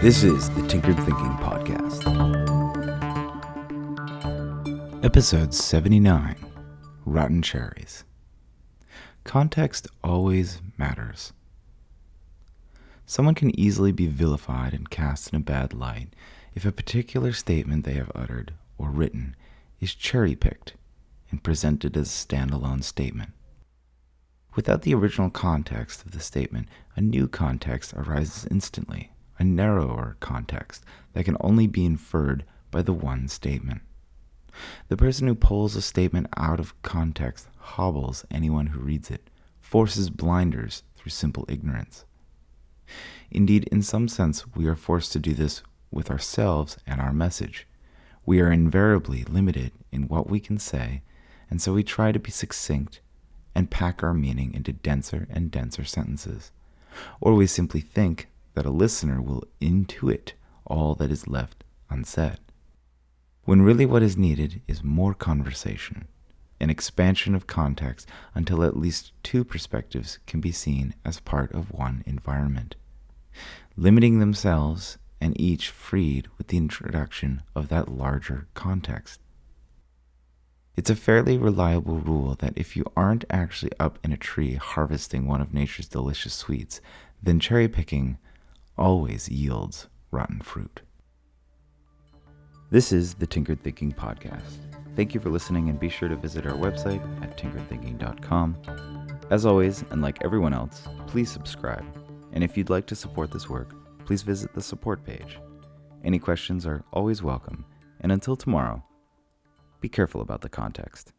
This is the Tinkered Thinking Podcast. Episode 79 Rotten Cherries. Context always matters. Someone can easily be vilified and cast in a bad light if a particular statement they have uttered or written is cherry picked and presented as a standalone statement. Without the original context of the statement, a new context arises instantly a narrower context that can only be inferred by the one statement. The person who pulls a statement out of context hobbles anyone who reads it, forces blinders through simple ignorance. Indeed, in some sense, we are forced to do this with ourselves and our message. We are invariably limited in what we can say, and so we try to be succinct and pack our meaning into denser and denser sentences. Or we simply think that a listener will intuit all that is left unsaid. When really what is needed is more conversation, an expansion of context until at least two perspectives can be seen as part of one environment, limiting themselves and each freed with the introduction of that larger context. It's a fairly reliable rule that if you aren't actually up in a tree harvesting one of nature's delicious sweets, then cherry picking always yields rotten fruit. This is the Tinkered Thinking Podcast. Thank you for listening and be sure to visit our website at tinkeredthinking.com. As always, and like everyone else, please subscribe. And if you'd like to support this work, please visit the support page. Any questions are always welcome. And until tomorrow, be careful about the context.